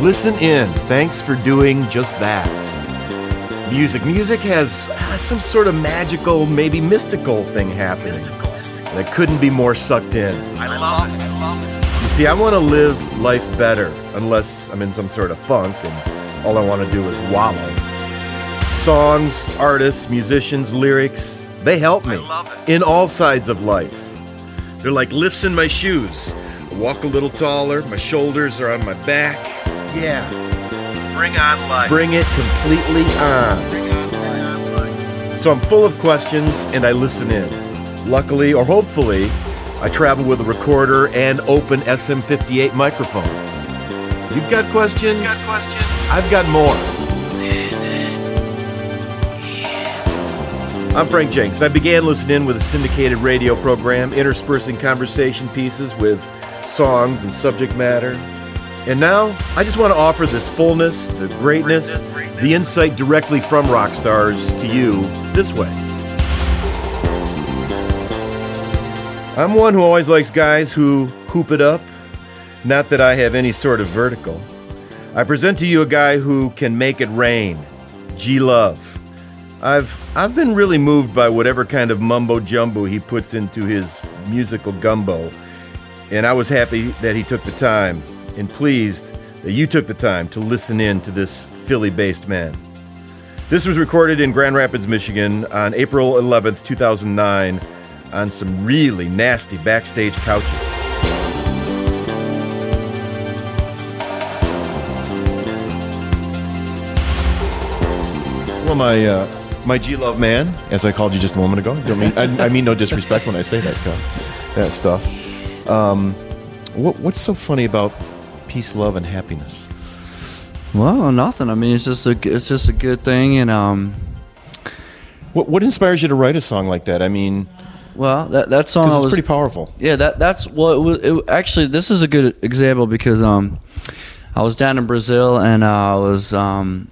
Listen in. Thanks for doing just that. Music. Music has, has some sort of magical, maybe mystical thing happening. Mystical, mystical. And I couldn't be more sucked in. I love it. I love it. You see, I want to live life better, unless I'm in some sort of funk and all I want to do is wallow. Songs, artists, musicians, lyrics, they help me in all sides of life. They're like lifts in my shoes. I walk a little taller, my shoulders are on my back. Yeah, Bring on life. bring it completely on. Bring on, bring on life. So I'm full of questions and I listen in. Luckily, or hopefully, I travel with a recorder and open SM58 microphones. You've got questions? Got questions? I've got more. I'm Frank Jenks. I began listening with a syndicated radio program, interspersing conversation pieces with songs and subject matter. And now, I just want to offer this fullness, the greatness, the insight directly from rock stars to you this way. I'm one who always likes guys who hoop it up. Not that I have any sort of vertical. I present to you a guy who can make it rain. G Love. I've I've been really moved by whatever kind of mumbo jumbo he puts into his musical gumbo. And I was happy that he took the time and pleased that you took the time to listen in to this Philly-based man. This was recorded in Grand Rapids, Michigan on April 11th, 2009 on some really nasty backstage couches. Well, my uh, my G Love man, as I called you just a moment ago. Mean, I, I mean no disrespect when I say that stuff. That stuff. Um, what, what's so funny about peace, love, and happiness? Well, nothing. I mean, it's just a it's just a good thing, and um, What, what inspires you to write a song like that? I mean, well, that that song was pretty powerful. yeah. That that's well, it was it, actually this is a good example because um, I was down in Brazil and uh, I was um,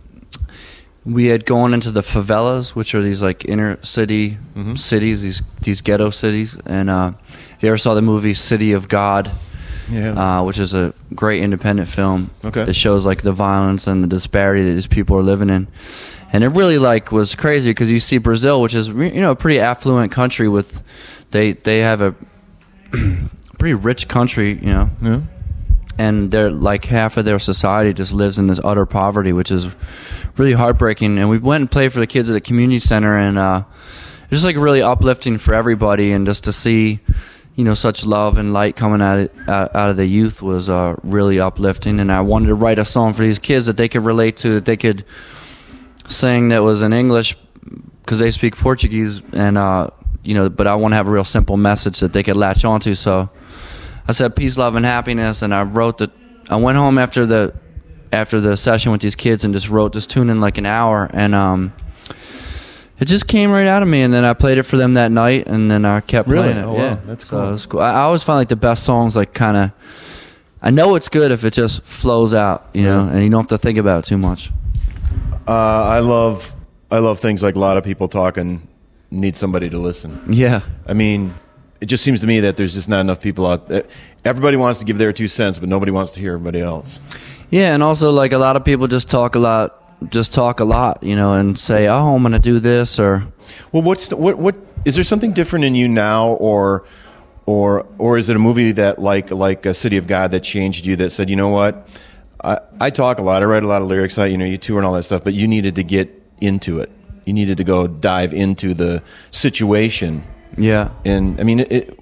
we had gone into the favelas, which are these like inner city cities, these these ghetto cities, and uh, if you ever saw the movie City of God. Yeah. uh, which is a great independent film. Okay. It shows like the violence and the disparity that these people are living in, and it really like was crazy because you see Brazil, which is you know a pretty affluent country with they they have a pretty rich country, you know, yeah. and they're like half of their society just lives in this utter poverty, which is really heartbreaking. And we went and played for the kids at the community center, and uh, it was like really uplifting for everybody, and just to see, you know, such love and light coming out of, out of the youth was uh, really uplifting. And I wanted to write a song for these kids that they could relate to, that they could sing that was in English because they speak Portuguese, and uh, you know, but I want to have a real simple message that they could latch onto. So I said peace, love, and happiness, and I wrote the. I went home after the after the session with these kids and just wrote this tune in like an hour, and um, it just came right out of me. And then I played it for them that night, and then I kept Really? playing it. Oh, wow. yeah, That's So cool. it was cool. I, I always find like the best songs like kind of. I know it's good if it just flows out, you know, Yeah. and you don't have to think about it too much. Uh, I love I love things like a lot of people talking need somebody to listen. Yeah, I mean, it just seems to me that there's just not enough people out there. Everybody wants to give their two cents, but nobody wants to hear everybody else. Yeah, and also like a lot of people just talk a lot, just talk a lot, you know, and say, "Oh, I'm going to do this," or Well, what's the, what what is there something different in you now, or or or is it a movie that like like a City of God that changed you that said, you know what, I, I talk a lot, I write a lot of lyrics, I you know you tour and all that stuff, but you needed to get into it. You needed to go dive into the situation, yeah, and I mean, it, it,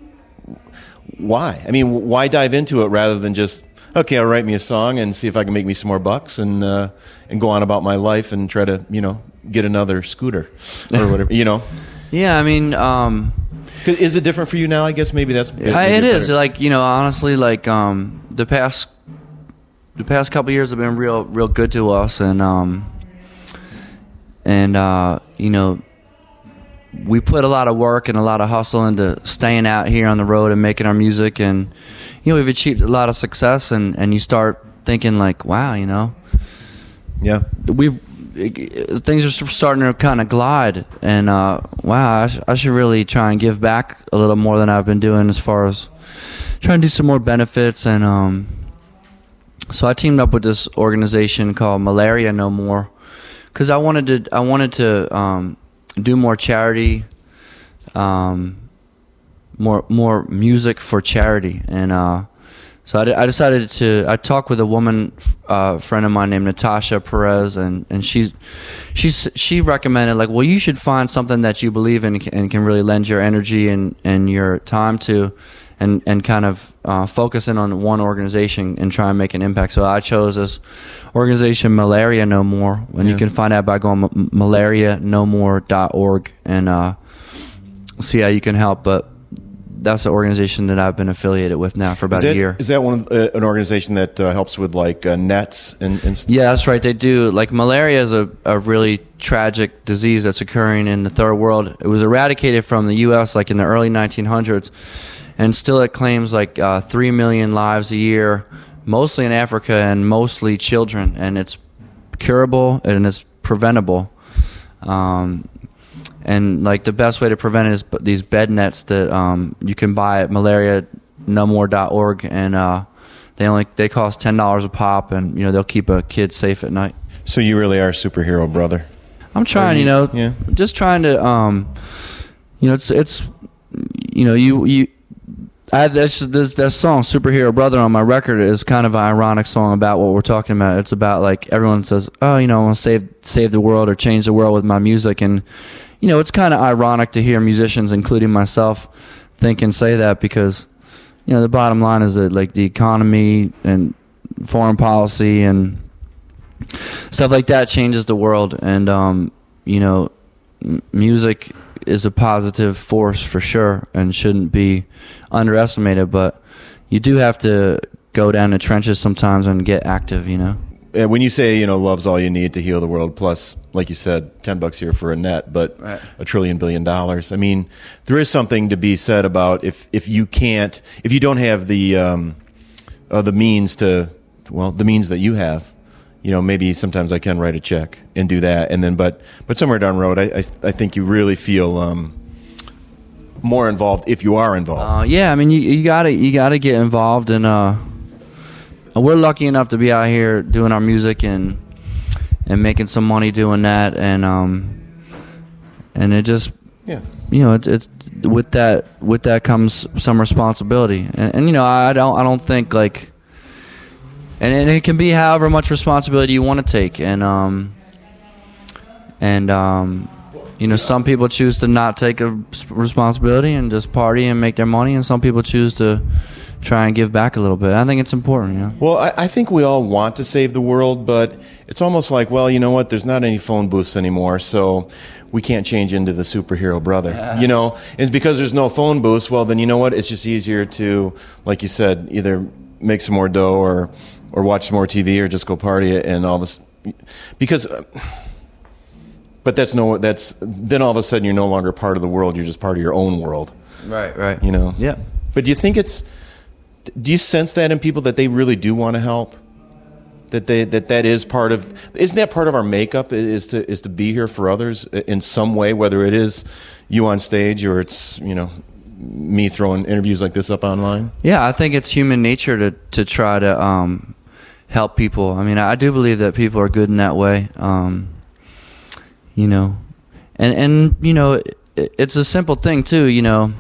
why? I mean, why dive into it rather than just okay, I'll write me a song and see if I can make me some more bucks and uh, and go on about my life and try to you know get another scooter or whatever you know. yeah. I mean, um, 'Cause Is it different for you now? I guess maybe that's maybe it is better. like you know, honestly, like um, the past, the past couple years have been real, real good to us, and um, and uh, you know, we put a lot of work and a lot of hustle into staying out here on the road and making our music, and you know, we've achieved a lot of success, and and you start thinking like, wow, you know, yeah. we've things are starting to kind of glide. And uh, wow I, sh- I should really try and give back a little more than i've been doing as far as trying to do some more benefits. And um so I teamed up with this organization called Malaria No More because I wanted to I wanted to um, do more charity, um, more more music for charity, and uh, so I, I decided to. I talked with a woman uh, friend of mine named Natasha Perez, and and she she's she recommended like, well, you should find something that you believe in and can really lend your energy and and your time to and and kind of uh, focus in on one organization and try and make an impact. So I chose this organization, Malaria No More, and you can find out by going m- malarianomore.org and uh, see how you can help. But that's an organization that I've been affiliated with now for about that, a year. is that one of, uh, an organization that uh, helps with like uh, nets and, and st- Yeah, that's right. They do. Like malaria is a, a really tragic disease that's occurring in the third world. It was eradicated from the U.S. like in the early 1900s, and still it claims like uh, three million lives a year, mostly in Africa and mostly children. And it's curable and it's preventable. Um, and like the best way to prevent it is these bed nets that um, you can buy at malarianomore.org and uh, they only they cost ten dollars a pop and you know they'll keep a kid safe at night. So you really are a superhero, brother. I'm trying, you know, Yeah. just trying to um, you know, it's it's you know you you. I this, this that song "Superhero Brother" on my record is kind of an ironic song about what we're talking about. It's about like everyone says, "Oh, you know, I want to save save the world or change the world with my music," and you know, it's kind of ironic to hear musicians, including myself, think and say that because you know the bottom line is that like the economy and foreign policy and stuff like that changes the world, and um, you know, m- music is a positive force for sure and shouldn't be underestimated. But you do have to go down the trenches sometimes and get active. You know. When you say you know love's all you need to heal the world, plus like you said, ten bucks here for a net, but Right. a trillion billion dollars. I mean, there is something to be said about if if you can't, if you don't have the um, uh, the means to, well, the means that you have. You know, maybe sometimes I can write a check and do that, and then, but but somewhere down the road, I I, I think you really feel um, more involved if you are involved. Uh, yeah, I mean, you, you gotta you gotta get involved, and uh, we're lucky enough to be out here doing our music and and making some money doing that, and um, and it just yeah. you know it's, it's with that with that comes some responsibility, and, and you know I don't I don't think like, and, and it can be however much responsibility you want to take, and um, and um, you know some people choose to not take a responsibility and just party and make their money, and some people choose to try and give back a little bit. I think it's important, know. Well, I, I think we all want to save the world, but it's almost like, well, you know what? There's not any phone booths anymore, so we can't change into the superhero brother. You know, it's because there's no phone booths. Well, then you know what? It's just easier to, like you said, either make some more dough or or watch some more TV or just go party and all this. Because, uh, but that's no. That's then all of a sudden you're no longer part of the world. You're just part of your own world. Right, right. You know. Yeah. But do you think it's? Do you sense that in people that they really do want to help? That they that that is part of isn't that part of our makeup is to is to be here for others in some way, whether it is you on stage or it's you know me throwing interviews like this up online. Yeah, I think it's human nature to to try to um, help people. I mean, I do believe that people are good in that way. Um, you know, and and you know, it, it's a simple thing too. You know,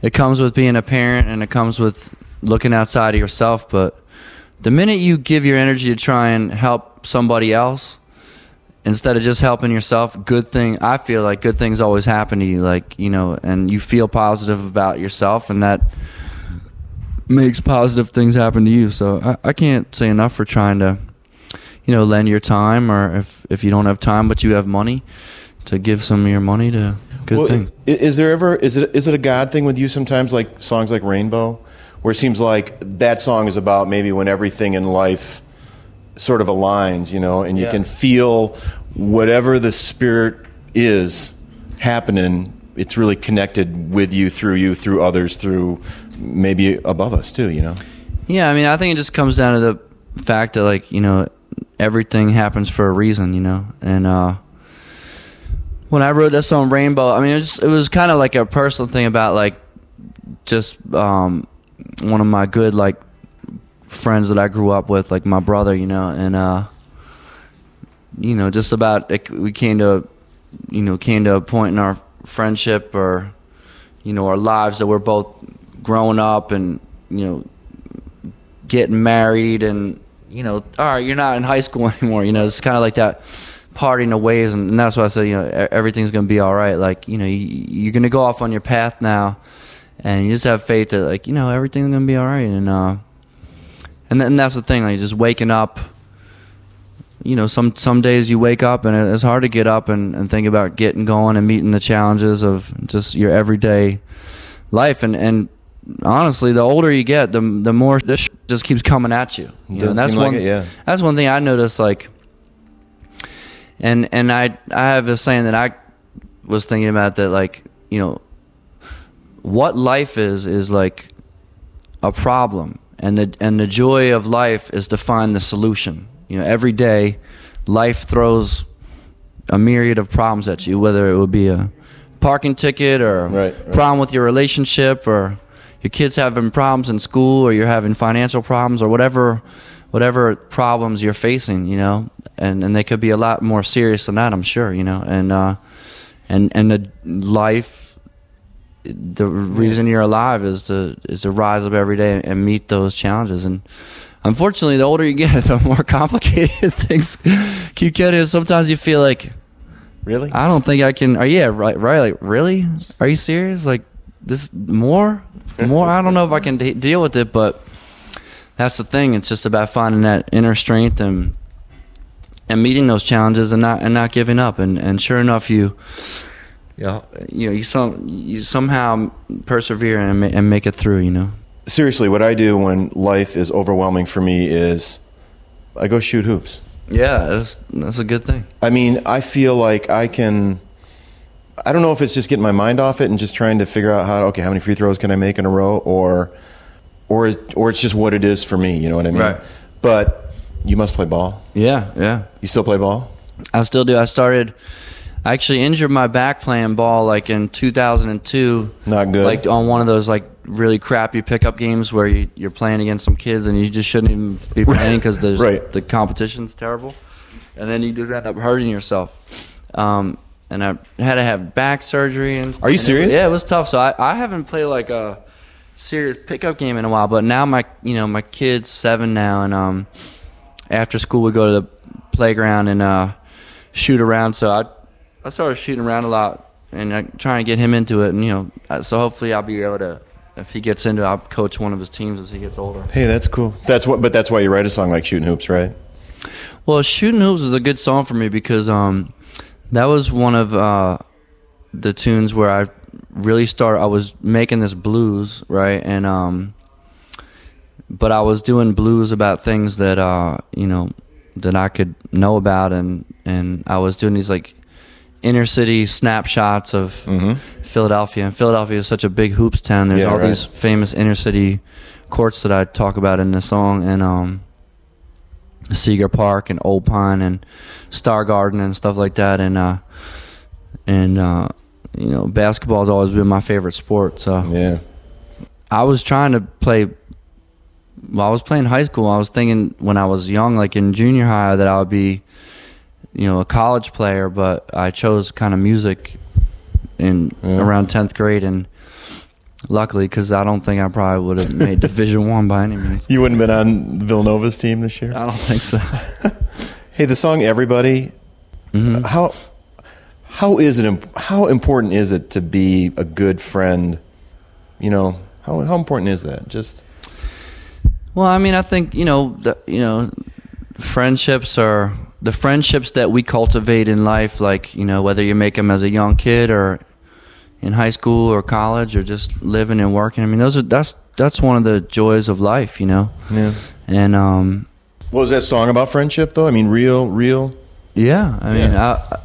it comes with being a parent, and it comes with looking outside of yourself. But the minute you give your energy to try and help somebody else instead of just helping yourself good thing i feel like good things always happen to you like you know and you feel positive about yourself and that makes positive things happen to you so i, I can't say enough for trying to you know lend your time or if if you don't have time but you have money to give some of your money to good Well, things Is there ever is it is it a God thing with you sometimes like songs like Rainbow, where it seems like that song is about maybe when everything in life sort of aligns, you know, and you Yeah. can feel whatever the spirit is happening. It's really connected with you, through you, through others, through maybe above us too. You know. Yeah, I mean, I think it just comes down to the fact that like you know everything happens for a reason, you know. And uh, when I wrote that song Rainbow, I mean, it was kind of like a personal thing about like just um, one of my good like friends that I grew up with, like my brother, you know, and uh, you know, just about it, we came to, you know, came to a point in our friendship or, you know, our lives that we're both growing up and you know, getting married and you know, all right, you're not in high school anymore. You know, it's kind of like that parting of ways, and, and that's why I said, you know, everything's going to be all right. Like, you know, you, you're going to go off on your path now, and you just have faith that, like, you know, everything's going to be all right. And uh, and then that's the thing, like, just waking up. You know, some some days you wake up and it's hard to get up and, and think about getting going and meeting the challenges of just your everyday life. And and honestly, the older you get, the the more this just keeps coming at you. you know, that's seem like one. it, yeah. That's one thing I noticed. Like, and and I I have a saying that I was thinking about that. Like, you know, what life is is like a problem, and the and the joy of life is to find the solution. You know, every day, life throws a myriad of problems at you, whether it would be a parking ticket or a Right, right. problem with your relationship or your kids having problems in school or you're having financial problems or whatever whatever problems you're facing, you know. And and they could be a lot more serious than that, I'm sure, you know. And uh and and the life the reason you're alive is to is to rise up every day and meet those challenges and unfortunately the older you get the more complicated things keep getting sometimes you feel like Really? I don't think I can. Or yeah, right, right. Like, really? Are you serious? Like, this more, more? I don't know if I can de- deal with it, but that's the thing. It's just about finding that inner strength and and meeting those challenges and not and not giving up. And and sure enough, you. Yeah, you know, you some you somehow persevere and ma- and make it through. You know. Seriously, what I do when life is overwhelming for me is I go shoot hoops. Yeah, that's that's a good thing. I mean, I feel like I can. I don't know if it's just getting my mind off it and just trying to figure out how. to, Okay, how many free throws can I make in a row, or, or, or it's just what it is for me. You know what I mean? Right. But you must play ball. Yeah, yeah. You still play ball? I still do. I started. I actually injured my back playing ball like in 2002. Not good. Like on one of those like really crappy pickup games where you, you're playing against some kids and you just shouldn't even be playing because Right. the competition's terrible, and then you just end up hurting yourself. Um, and I had to have back surgery. And Are you and it- serious? yeah, it was tough. So I, I haven't played like a serious pickup game in a while. But now my you know my kid's seven now, and um, after school we go to the playground and uh, shoot around. So I I started shooting around a lot and uh, trying to get him into it. And you know, uh, so hopefully I'll be able to. If he gets into, it, I'll coach one of his teams as he gets older. Hey, that's cool. That's what. But that's why you write a song like "Shooting Hoops," right? Well, shooting hoops was a good song for me because um, that was one of uh, the tunes where I really started. I was making this blues, right, and um, but I was doing blues about things that uh, you know that I could know about, and and I was doing these like inner city snapshots of Philadelphia. And Philadelphia is such a big hoops town. There's Yeah, all right. these famous inner city courts that I talk about in the song, and um. Seger Park and Old Pine and Starr Garden and stuff like that. And uh, and uh, you know, basketball has always been my favorite sport. So Yeah. I was trying to play. While I was playing high school, I was thinking when I was young, like in junior high, that I would be, you know, a college player. But I chose kind of music in Yeah. around tenth grade, and luckily, because I don't think I probably would have made Division One by any means. You wouldn't have been on Villanova's team this year. I don't think so. Hey, the song "Everybody." Mhm. How how is it? How important is it to be a good friend? You know, how how important is that? Just Well, I mean, I think you know, the, you know, friendships are the friendships that we cultivate in life. Like you know, whether you make them as a young kid or in high school or college or just living and working. I mean, those are that's that's one of the joys of life. You know, yeah. and um, What was that song about friendship though? I mean, real, real. yeah, I mean, Yeah. I, I,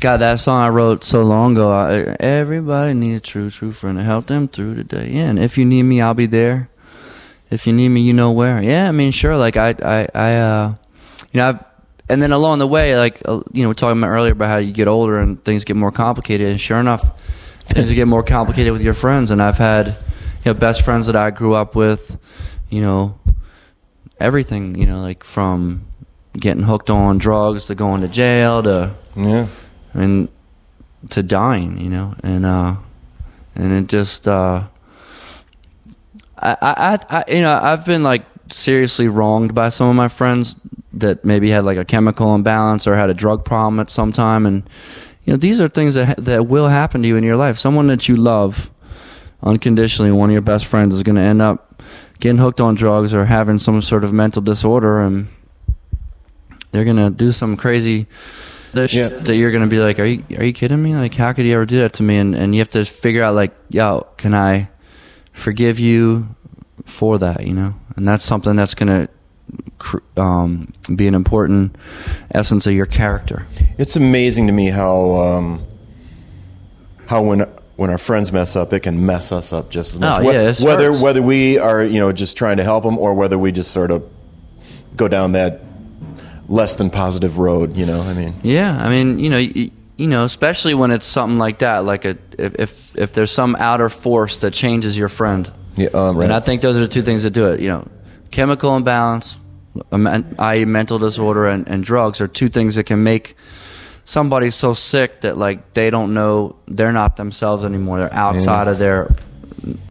God, that song I wrote so long ago. I, everybody need a true, true friend to help them through the day. Yeah, and if you need me, I'll be there. If you need me, you know where. Yeah, I mean, sure. Like I, I, I, uh, you know, I've, and then along the way, like uh, you know, we were talking about earlier about how you get older and things get more complicated. And sure enough, things get more complicated with your friends. And I've had, you know, best friends that I grew up with, you know, everything. You know, like from getting hooked on drugs to going to jail to Yeah. I mean, to dying, you know, and uh, and it just, uh, I, I, I, you know, I've been like seriously wronged by some of my friends that maybe had like a chemical imbalance or had a drug problem at some time, and you know, these are things that that will happen to you in your life. Someone that you love unconditionally, one of your best friends, is going to end up getting hooked on drugs or having some sort of mental disorder, and they're going to do some crazy Yeah. shit that you're gonna be like, are you are you kidding me? Like, how could you ever do that to me? And and you have to figure out like, yo, can I forgive you for that? You know, and that's something that's gonna cr- um, be an important essence of your character. It's amazing to me how um, how when when our friends mess up, it can mess us up just as much. Oh, yeah, whether hurts. whether we are you know just trying to help them or whether we just sort of go down that less than positive road. You know, I mean, Yeah, I mean, you know, you, you know, especially when it's something like that, like a if if, if there's some outer force that changes your friend. yeah, um, right. And I think those are the two things that do it. You know, chemical imbalance, i.e., mental disorder, and, and drugs are two things that can make somebody so sick that like they don't know they're not themselves anymore. They're outside of their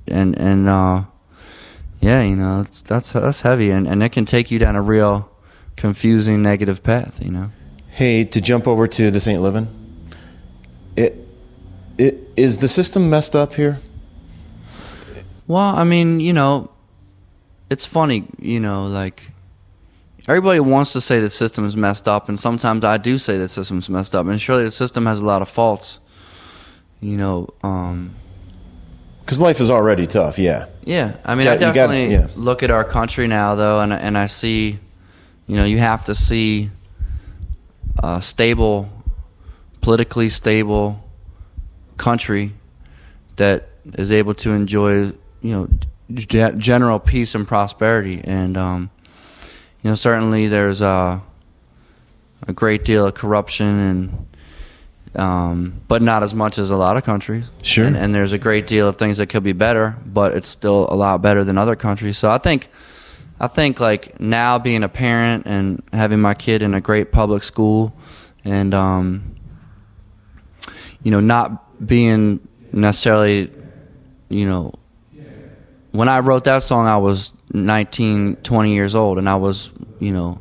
and and uh, yeah, you know, it's, that's that's heavy, and and it can take you down a real confusing negative path. You know. Hey, to jump over to this ain't living. It, it is the system messed up here. Well, I mean, you know, it's funny, you know, like everybody wants to say the system is messed up, and sometimes I do say the system's messed up, and surely the system has a lot of faults. You know, um, Because life is already tough. Yeah. yeah. I mean, Got- I you gotta- definitely yeah. look at our country now, though, and and I see, you know, you have to see a stable, politically stable country that is able to enjoy, you know, ge- general peace and prosperity, and um, you know, certainly there's a a great deal of corruption and. Um, but not as much as a lot of countries. Sure. And, and there's a great deal of things that could be better, but it's still a lot better than other countries. So I think, I think like now being a parent and having my kid in a great public school, and um, you know, not being necessarily, you know, when I wrote that song, I was 19, 20 years old, and I was, you know,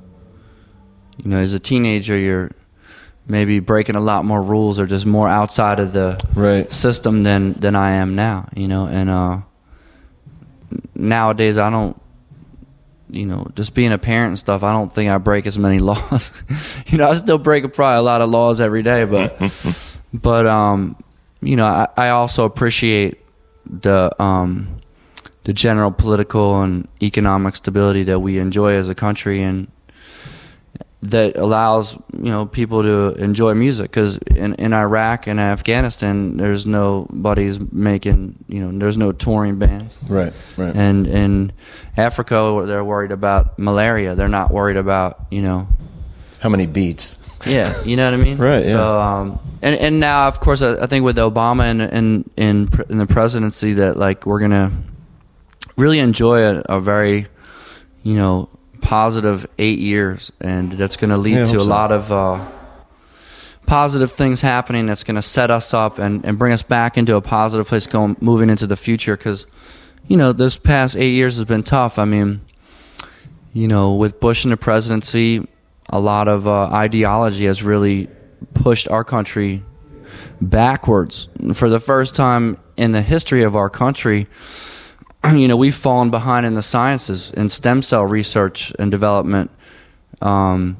you know, as a teenager, you're maybe breaking a lot more rules or just more outside of the Right. system than than I am now, you know. And uh, nowadays, I don't, you know, just being a parent and stuff. I don't think I break as many laws. you know, I still break probably a lot of laws every day, but but um, you know, I, I also appreciate the um the general political and economic stability that we enjoy as a country and that allows you know people to enjoy music because in, in Iraq and Afghanistan there's nobody's making you know there's no touring bands Right. Right. and in Africa they're worried about malaria they're not worried about you know How many beats? yeah, you know what I mean. Right, So, yeah. um, and and now, of course, I, I think with Obama and in in in the presidency, that like we're gonna really enjoy a, a very, you know, positive eight years, and that's gonna lead Yeah, to a so. lot of. Uh, Positive things happening that's going to set us up and, and bring us back into a positive place going moving into the future because, you know, this past eight years has been tough. I mean, you know, with Bush in the presidency, a lot of uh, ideology has really pushed our country backwards. For the first time in the history of our country, you know, we've fallen behind in the sciences, in stem cell research and development, um,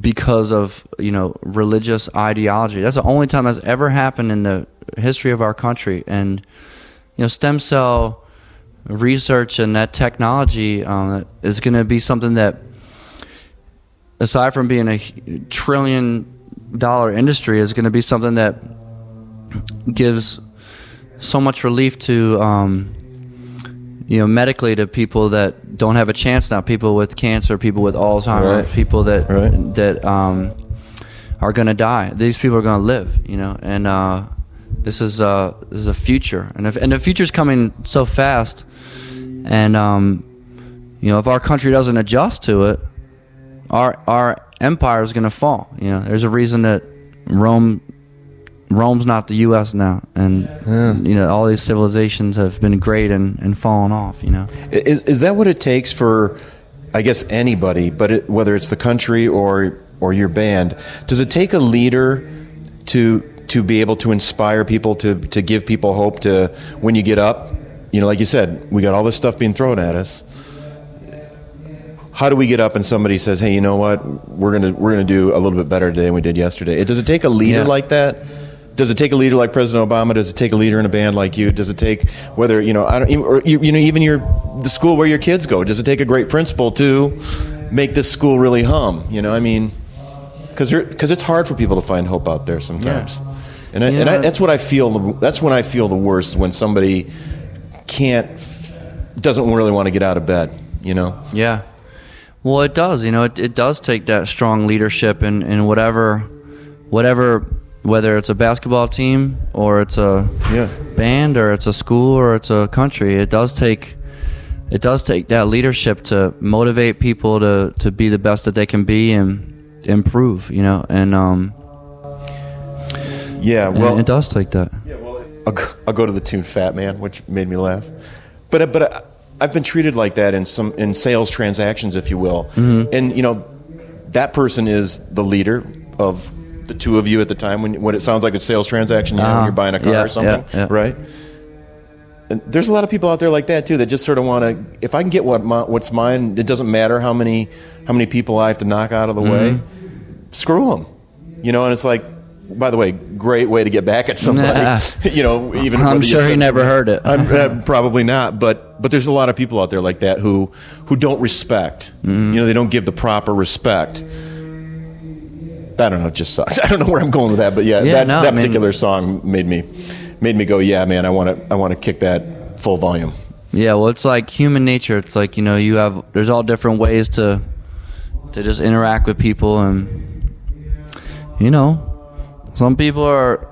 because of you know religious ideology. That's the only time that's ever happened in the history of our country, and you know, stem cell research and that technology um, is going to be something that, aside from being a trillion dollar industry, is going to be something that gives so much relief to um, you know medically to people that don't have a chance now people with cancer people with alzheimer's Right. people that Right. that um, are going to die these people are going to live you know and uh, this is uh, this is a future and if, and the future's coming so fast and um, you know, if our country doesn't adjust to it, our our empire is going to fall. You know, there's a reason that Rome Rome's not the U.S. now, and you know all these civilizations have been great and, and fallen off. You know, Is is that what it takes for, I guess anybody, but it, whether it's the country or or your band, does it take a leader to to be able to inspire people to to give people hope to when you get up, you know, like you said, we got all this stuff being thrown at us. How do we get up and somebody says, "Hey, you know what? We're gonna we're gonna do a little bit better today than we did yesterday." Does it take a leader Yeah. like that? Does it take a leader like President Obama? Does it take a leader in a band like you? Does it take whether you know I don't even- or you, you know even your the school where your kids go? Does it take a great principal to make this school really hum? You know, I mean, because because it's hard for people to find hope out there sometimes, and I, and I, that's what I feel. That's when I feel the worst when somebody can't doesn't really want to get out of bed. You know, Yeah. Well, it does. You know, it, it does take that strong leadership in, in whatever, whatever, whether it's a basketball team or it's a Yeah. band or it's a school or it's a country. It does take, it does take that leadership to motivate people to, to be the best that they can be and improve. You know, and um, yeah. and Well, it does take that. I'll, go- I'll go to the tune "Fat Man," which made me laugh. But but uh, I've been treated like that in some in sales transactions, if you will. Mm-hmm. And you know, that person is the leader of the two of you at the time when when it sounds like a sales transaction. You know, when Uh-huh. you're buying a car Yeah, or something, yeah, yeah. right? And there's a lot of people out there like that too that just sort of want to. If I can get what my, what's mine, it doesn't matter how many how many people I have to knock out of the way. Mm-hmm. Screw them, you know. And it's like, by the way, great way to get back at somebody. you know, even I'm whether you sure he said- never heard it. I'm, uh, probably not, but but there's a lot of people out there like that who who don't respect. Mm-hmm. You know, they don't give the proper respect. I don't know. It just sucks. I don't know where I'm going with that, but yeah, Yeah, that, no, that I mean- particular song made me made me go, yeah, man, I want to I want to kick that full volume. Yeah, well, it's like human nature. It's like you know, you have there's all different ways to to just interact with people, and you know, some people are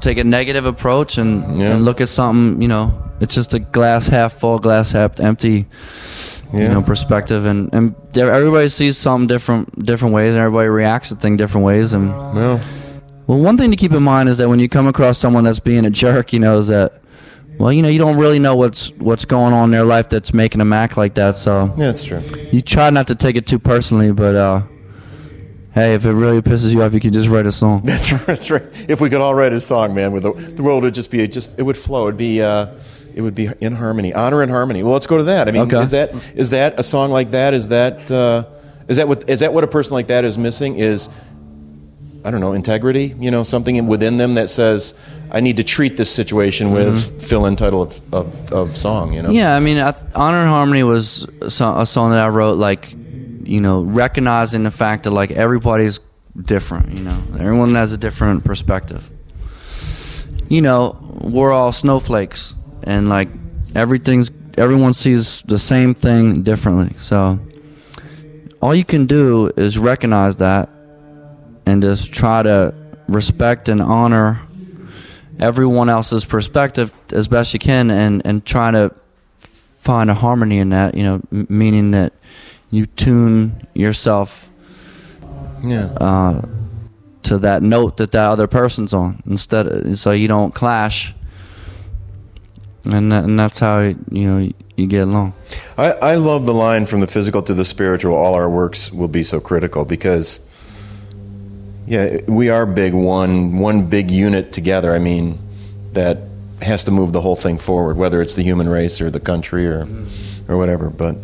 take a negative approach and, Yeah. and look at something. You know, it's just a glass half full, glass half empty. You know, perspective, and and everybody sees something different different ways, and everybody reacts to things different ways, and. Well, Well, one thing to keep in mind is that when you come across someone that's being a jerk, you know, is that, well, you know, you don't really know what's what's going on in their life that's making them act like that. So yeah, that's true. you try not to take it too personally, but uh, hey, if it really pisses you off, you can just write a song. That's right. That's right. If we could all write a song, man, with the, the world would just be just it would flow. It'd be uh, it would be in harmony, honor and harmony. Well, let's go to that. I mean, Okay. is that is that a song like that? Is that uh, is that what is that what a person like that is missing? Is I don't know integrity. You know, something within them that says I need to treat this situation with fill in title of, of, of song. You know. Mm-hmm. Yeah, I mean, I, Honor and Harmony was a song that I wrote, like, you know, recognizing the fact that, like, everybody's different, you know, everyone has a different perspective. You know, we're all snowflakes, and, like, everything's, everyone sees the same thing differently. So, all you can do is recognize that and just try to respect and honor everyone else's perspective as best you can and and try to find a harmony in that you know m- meaning that you tune yourself Yeah. uh, to that note that that other person's on instead of, so you don't clash and that, and that's how you know you get along I, I love the line from the physical to the spiritual, all our works will be so critical because, yeah, we are big, one, one big unit together. I mean, that has to move the whole thing forward, whether it's the human race or the country or, or whatever. But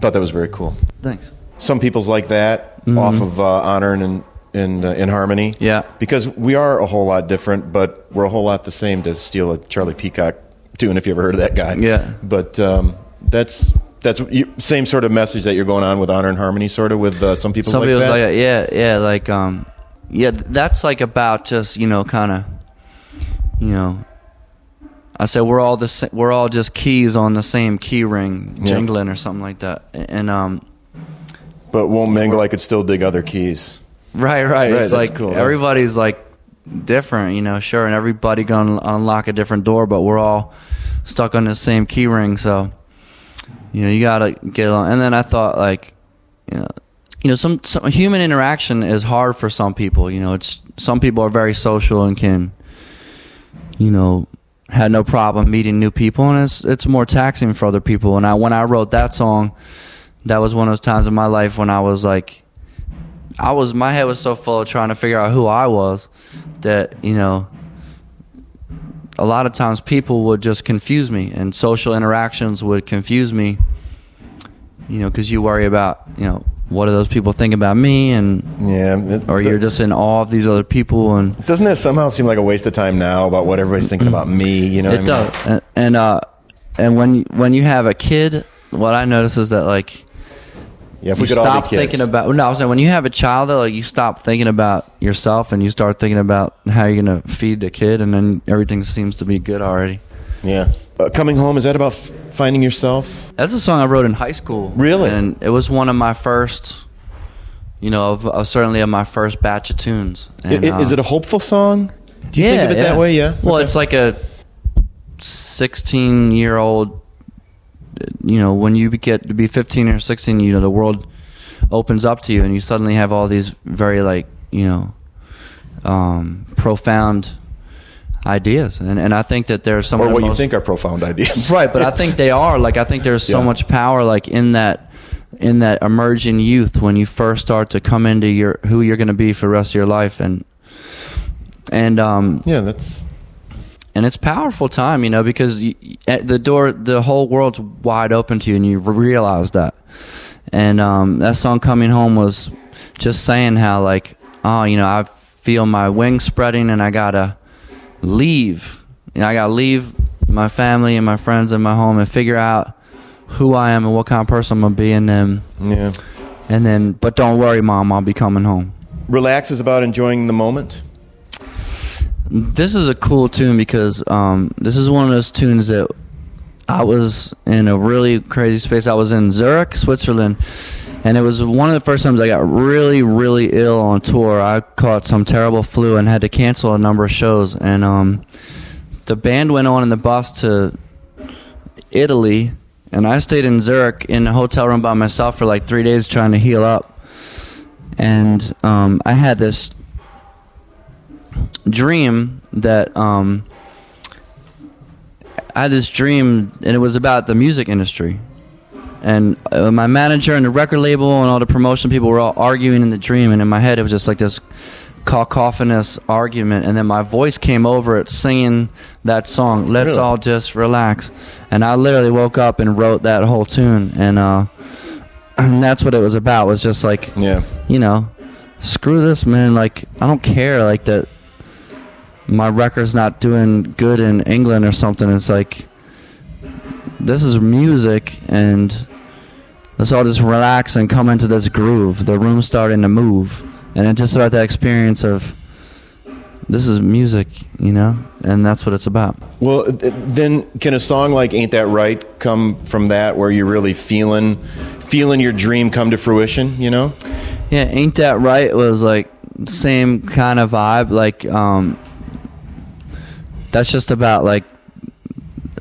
thought that was very cool. thanks Some people's like that off of uh, honor and, and uh, in harmony. Yeah. Because we are a whole lot different, but we're a whole lot the same to steal a Charlie Peacock tune, if you ever heard of that guy. Yeah. But um, that's that's you, same sort of message that you're going on with honor and harmony, sort of with uh, some people some like that. like yeah yeah like um yeah that's like about just you know kind of you know I said we're all the sa- we're all just keys on the same key ring Yeah. jingling or something like that and um but won't mingle. I could still dig other keys. right right, Right, it's like cool, yeah. everybody's like different you know sure and everybody gonna unlock a different door but we're all stuck on the same key ring so You know, you gotta get along. And then I thought like, you know, you know, some, some human interaction is hard for some people. You know, it's some people are very social and can, you know, had no problem meeting new people, and it's it's more taxing for other people. And I when I wrote that song, that was one of those times in my life when I was like, I was my head was so full of trying to figure out who I was that you know. A lot of times, people would just confuse me, and social interactions would confuse me. You know, because you worry about you know what do those people think about me, and Yeah. it- or the- you're just in awe of these other people, and Doesn't that somehow seem like a waste of time now about what everybody's thinking about me? You know what it I mean? does. And, and uh, and when when you have a kid, what I notice is that like Yeah, if you we could all stop be kids. thinking about. No, I was saying when you have a child, though, like you stop thinking about yourself and you start thinking about how you're gonna feed the kid, and then everything seems to be good already. Yeah. Uh, coming home, is that about f- finding yourself? That's a song I wrote in high school. Really? And it was one of my first, you know, of, of certainly of my first batch of tunes. And, i- is uh, it a hopeful song? Do you think of it that way? Yeah. Well, Okay. it's like a 16 year old. You know, when you get to be 15 or 16, you know, the world opens up to you, and you suddenly have all these very like you know, um, profound ideas, and and I think that there's some or what you most- think are profound ideas. right but i think they are like i think there's so Yeah. much power like in that in that emerging youth when you first start to come into your who you're going to be for the rest of your life and and um Yeah, that's and it's powerful time you know because you, at the door the whole world's wide open to you and you realize that and um that song coming home was just saying how like oh you know i feel my wings spreading and i gotta leave you know, i gotta leave my family and my friends and my home and figure out who i am and what kind of person i'm gonna be and then yeah. and then but don't worry mom i'll be coming home Relax is about enjoying the moment. This is a cool tune because um, this is one of those tunes that I was in a really crazy space. I was in Zurich, Switzerland, and it was one of the first times I got really, really ill on tour. I caught some terrible flu and had to cancel a number of shows. And um, the band went on in the bus to Italy, and I stayed in Zurich in a hotel room by myself for like three days trying to heal up. And um, I had this dream that um, I had this dream, and it was about the music industry. And uh, my manager and the record label and all the promotion people were all arguing in the dream, and in my head it was just like this cacophonous argument. And then my voice came over it singing that song, "Let's Really? All Just Relax." And I literally woke up and wrote that whole tune, and uh, and that's what it was about. Was just like Yeah. you know, screw this, man. Like, I don't care, like, that my record's not doing good in England or something. It's like, this is music, and let's all just relax and come into this groove. The room's starting to move. And it's just about that experience of, this is music, you know? And that's what it's about. Well, then can a song like "Ain't That Right" come from that, where you're really feeling, feeling your dream come to fruition? You know? Yeah, ain't that right? Was like same kind of vibe. Like, um, that's just about like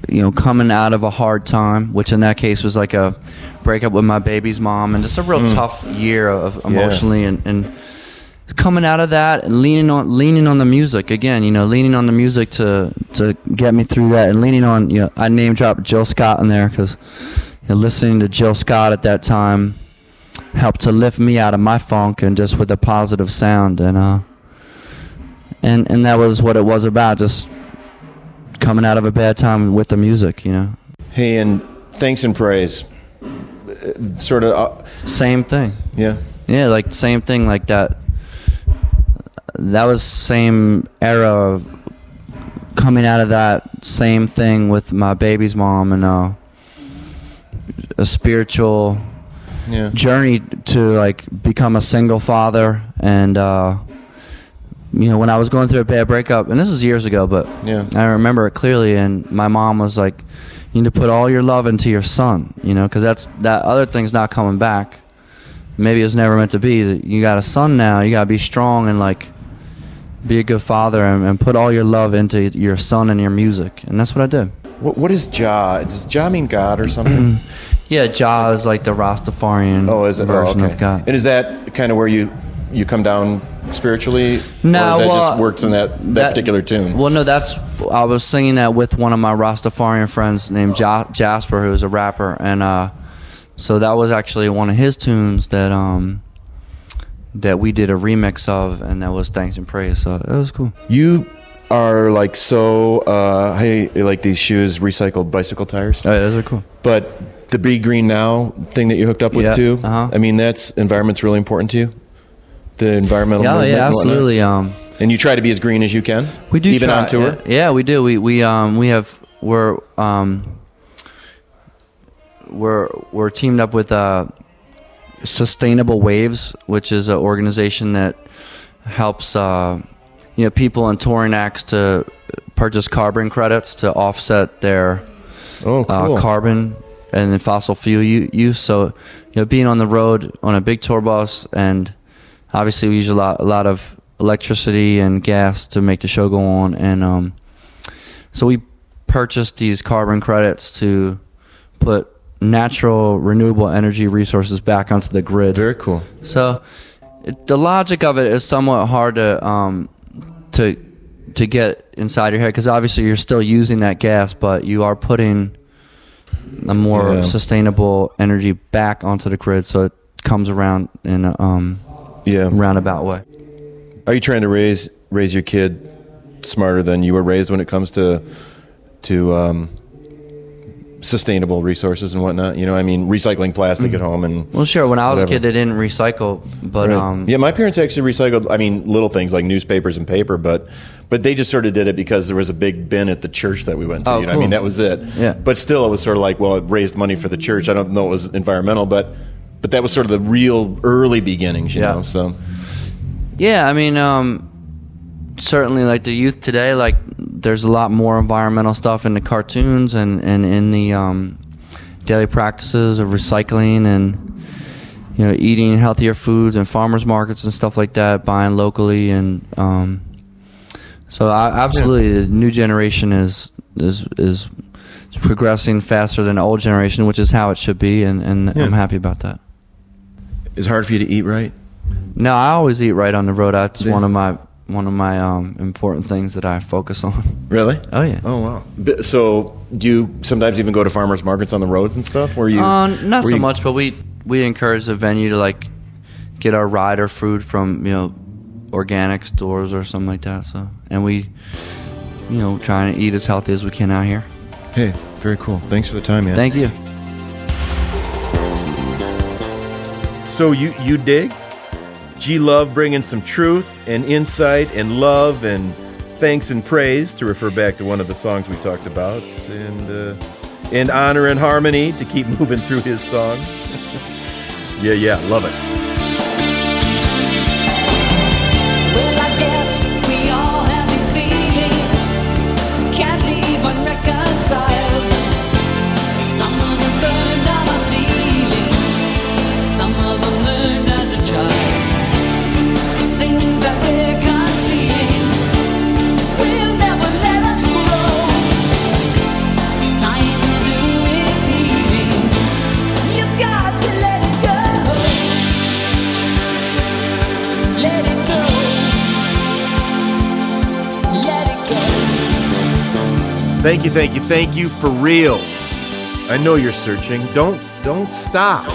you know coming out of a hard time, which in that case was like a breakup with my baby's mom, and just a real tough year of emotionally and. and coming out of that and leaning on leaning on the music again you know leaning on the music to to get me through that and leaning on you know I name dropped Jill Scott in there because you know, listening to Jill Scott at that time helped to lift me out of my funk and just with a positive sound and uh and and that was what it was about just coming out of a bad time with the music you know Hey, and thanks and praise. Sort of, uh, same thing yeah. yeah like same thing like that that was same era of coming out of that same thing with my baby's mom and uh a spiritual Yeah. journey to like become a single father and uh you know when i was going through a bad breakup and this was years ago but Yeah. i remember it clearly and my mom was like you need to put all your love into your son you know because that's that other thing's not coming back maybe it was never meant to be you got a son now you got to be strong and like be a good father and, and put all your love into your son and your music and that's what i did What, what is Jah? Does Jah mean God or something? Yeah, Jah is like the Rastafarian Oh, is it? Oh, version okay. of God. And is that kind of where you you come down spiritually? No, or is that just well, works in that, that, particular tune? Well, no, that's I was singing that with one of my Rastafarian friends named ja- Jasper, who's a rapper, and uh, so that was actually one of his tunes that um that we did a remix of, and that was thanks and praise. So it was cool. You are like so. Uh, hey, like these shoes, recycled bicycle tires, Oh, yeah, those are cool. but the Be Green Now thing that you hooked up with Yeah, too. uh-huh. I mean, that's environment's really important to you. The environmental Yeah, movement yeah, and absolutely. Um, And you try to be as green as you can. We do even try, on tour. Yeah, yeah, we do. We we um we have we're um we're we're teamed up with uh Sustainable Waves, which is an organization that helps uh you know people in touring acts to purchase carbon credits to offset their Oh, cool. uh, carbon and the fossil fuel use. So, you know, being on the road on a big tour bus, and obviously we use a lot, a lot of electricity and gas to make the show go on, and um, so we purchased these carbon credits to put natural renewable energy resources back onto the grid. Very cool. So it, the logic of it is somewhat hard to um, to to get inside your head because obviously you're still using that gas, but you are putting a more Yeah. sustainable energy back onto the grid, so it comes around in a um, Yeah. roundabout way. Are you trying to raise raise your kid smarter than you were raised when it comes to to um, sustainable resources and whatnot? You know, I mean, recycling plastic at home and Well, sure. When I was Whatever. a kid, they didn't recycle, but Right. um, yeah, my parents actually recycled. I mean, little things like newspapers and paper, but but they just sort of did it because there was a big bin at the church that we went to. Oh, you know, I mean, that was it. Yeah. But still, it was sort of like, well, it raised money for the church. I don't know it was environmental, but but that was sort of the real early beginnings. You Yeah. know, so Yeah, I mean, um, certainly, like the youth today, like there's a lot more environmental stuff in the cartoons and and in the um, daily practices of recycling and you know eating healthier foods and farmers markets and stuff like that, buying locally and um, so I, absolutely the new generation is is is progressing faster than the old generation, which is how it should be, and, and Yeah. I'm happy about that. It's hard for you to eat right. No, I always eat right on the road. That's Yeah. one of my one of my um, important things that I focus on. Really? Oh yeah. Oh wow! So do you sometimes even go to farmers markets on the roads and stuff? Where you? Uh, not so you- much, but we we encourage the venue to like get our rider food from you know organic stores or something like that. So and we you know trying to eat as healthy as we can out here. Hey, very cool. Thanks for the time, man. Thank you. So you you dig? G Love bringing some truth and insight and love and thanks and praise to refer back to one of the songs we talked about and uh, and honor and harmony to keep moving through his songs. yeah, yeah, love it. Thank you, thank you, thank you for reals. I know you're searching. Don't don't stop.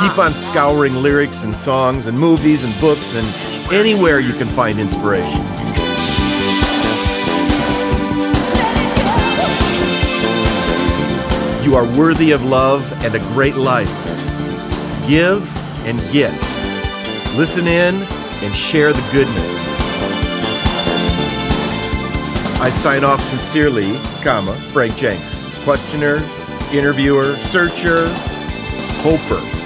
Keep on scouring lyrics and songs and movies and books and anywhere you can find inspiration. You are worthy of love and a great life. Give and get. Listen in and share the goodness. I sign off sincerely, comma, Frank Jenks, questioner, interviewer, searcher, hoper.